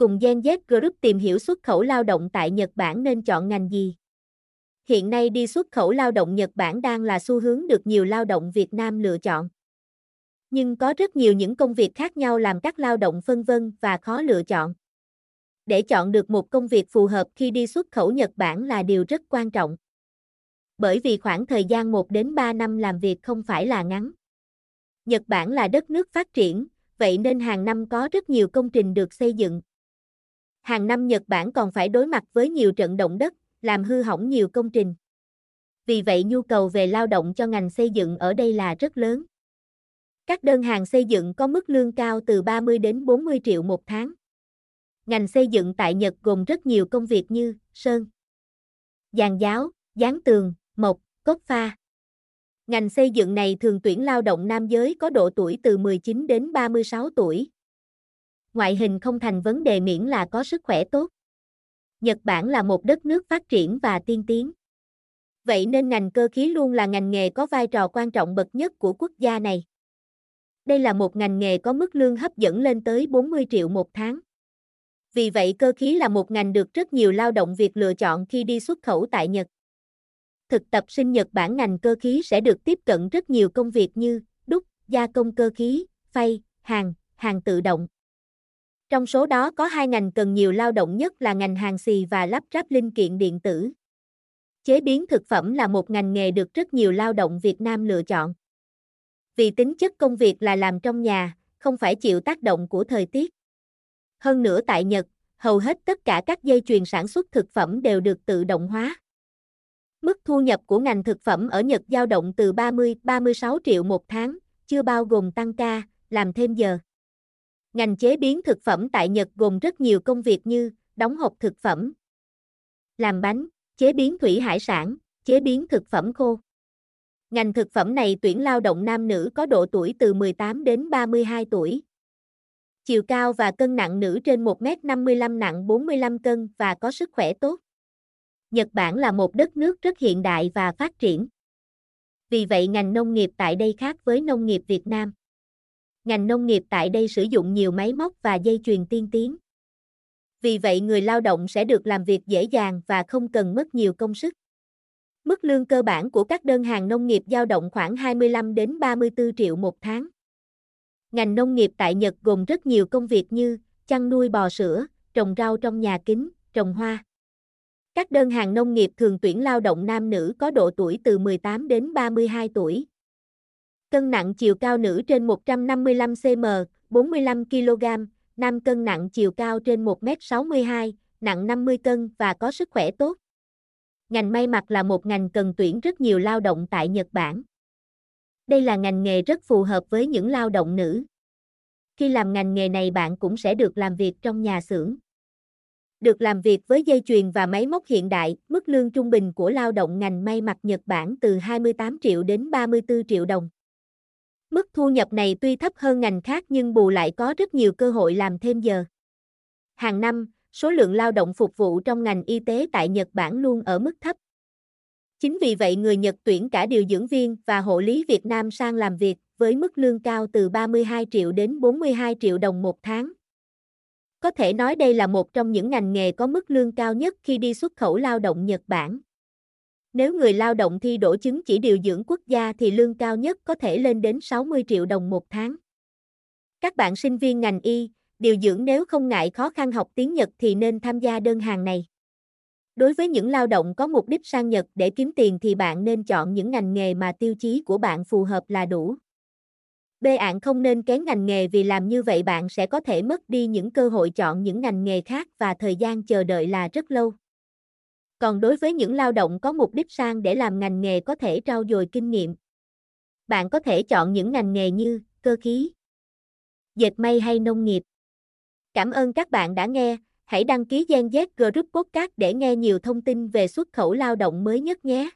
cùng Gen Z Group tìm hiểu xuất khẩu lao động tại Nhật Bản nên chọn ngành gì. Hiện nay đi xuất khẩu lao động Nhật Bản đang là xu hướng được nhiều lao động Việt Nam lựa chọn. Nhưng có rất nhiều những công việc khác nhau làm các lao động phân vân và khó lựa chọn. Để chọn được một công việc phù hợp khi đi xuất khẩu Nhật Bản là điều rất quan trọng. Bởi vì khoảng thời gian 1 đến 3 năm làm việc không phải là ngắn. Nhật Bản là đất nước phát triển, vậy nên hàng năm có rất nhiều công trình được xây dựng. Hàng năm Nhật Bản còn phải đối mặt với nhiều trận động đất, làm hư hỏng nhiều công trình. Vì vậy nhu cầu về lao động cho ngành xây dựng ở đây là rất lớn. Các đơn hàng xây dựng có mức lương cao từ 30 đến 40 triệu một tháng. Ngành xây dựng tại Nhật gồm rất nhiều công việc như sơn, dàn giáo, dán tường, mộc, cốt pha. Ngành xây dựng này thường tuyển lao động nam giới có độ tuổi từ 19 đến 36 tuổi. Ngoại hình không thành vấn đề miễn là có sức khỏe tốt. Nhật Bản là một đất nước phát triển và tiên tiến. Vậy nên ngành cơ khí luôn là ngành nghề có vai trò quan trọng bậc nhất của quốc gia này. Đây là một ngành nghề có mức lương hấp dẫn lên tới 40 triệu một tháng. Vì vậy cơ khí là một ngành được rất nhiều lao động Việt lựa chọn khi đi xuất khẩu tại Nhật. Thực tập sinh Nhật Bản ngành cơ khí sẽ được tiếp cận rất nhiều công việc như đúc, gia công cơ khí, phay, hàng, hàng tự động. Trong số đó có hai ngành cần nhiều lao động nhất là ngành hàng xì và lắp ráp linh kiện điện tử. Chế biến thực phẩm là một ngành nghề được rất nhiều lao động Việt Nam lựa chọn. Vì tính chất công việc là làm trong nhà, không phải chịu tác động của thời tiết. Hơn nữa tại Nhật, hầu hết tất cả các dây chuyền sản xuất thực phẩm đều được tự động hóa. Mức thu nhập của ngành thực phẩm ở Nhật dao động từ 30-36 triệu một tháng, chưa bao gồm tăng ca, làm thêm giờ. Ngành chế biến thực phẩm tại Nhật gồm rất nhiều công việc như đóng hộp thực phẩm, làm bánh, chế biến thủy hải sản, chế biến thực phẩm khô. Ngành thực phẩm này tuyển lao động nam nữ có độ tuổi từ 18 đến 32 tuổi. Chiều cao và cân nặng nữ trên 1m55 nặng 45 cân và có sức khỏe tốt. Nhật Bản là một đất nước rất hiện đại và phát triển. Vì vậy ngành nông nghiệp tại đây khác với nông nghiệp Việt Nam. Ngành nông nghiệp tại đây sử dụng nhiều máy móc và dây chuyền tiên tiến. Vì vậy người lao động sẽ được làm việc dễ dàng và không cần mất nhiều công sức. Mức lương cơ bản của các đơn hàng nông nghiệp dao động khoảng 25 đến 34 triệu một tháng. Ngành nông nghiệp tại Nhật gồm rất nhiều công việc như chăn nuôi bò sữa, trồng rau trong nhà kính, trồng hoa. Các đơn hàng nông nghiệp thường tuyển lao động nam nữ có độ tuổi từ 18 đến 32 tuổi. Cân nặng chiều cao nữ trên 155 cm, 45 kg, nam cân nặng chiều cao trên 1m62, nặng 50 cân và có sức khỏe tốt. Ngành may mặc là một ngành cần tuyển rất nhiều lao động tại Nhật Bản. Đây là ngành nghề rất phù hợp với những lao động nữ. Khi làm ngành nghề này bạn cũng sẽ được làm việc trong nhà xưởng. Được làm việc với dây chuyền và máy móc hiện đại, mức lương trung bình của lao động ngành may mặc Nhật Bản từ 28 triệu đến 34 triệu đồng. Mức thu nhập này tuy thấp hơn ngành khác nhưng bù lại có rất nhiều cơ hội làm thêm giờ. Hàng năm, số lượng lao động phục vụ trong ngành y tế tại Nhật Bản luôn ở mức thấp. Chính vì vậy người Nhật tuyển cả điều dưỡng viên và hộ lý Việt Nam sang làm việc với mức lương cao từ 32 triệu đến 42 triệu đồng một tháng. Có thể nói đây là một trong những ngành nghề có mức lương cao nhất khi đi xuất khẩu lao động Nhật Bản. Nếu người lao động thi đổ chứng chỉ điều dưỡng quốc gia thì lương cao nhất có thể lên đến 60 triệu đồng một tháng. Các bạn sinh viên ngành y, điều dưỡng nếu không ngại khó khăn học tiếng Nhật thì nên tham gia đơn hàng này. Đối với những lao động có mục đích sang Nhật để kiếm tiền thì bạn nên chọn những ngành nghề mà tiêu chí của bạn phù hợp là đủ. B Bạn không nên kén ngành nghề vì làm như vậy bạn sẽ có thể mất đi những cơ hội chọn những ngành nghề khác và thời gian chờ đợi là rất lâu. Còn đối với những lao động có mục đích sang để làm ngành nghề có thể trau dồi kinh nghiệm, bạn có thể chọn những ngành nghề như cơ khí, dệt may hay nông nghiệp. Cảm ơn các bạn đã nghe, hãy đăng ký Gen Z Group Podcast để nghe nhiều thông tin về xuất khẩu lao động mới nhất nhé.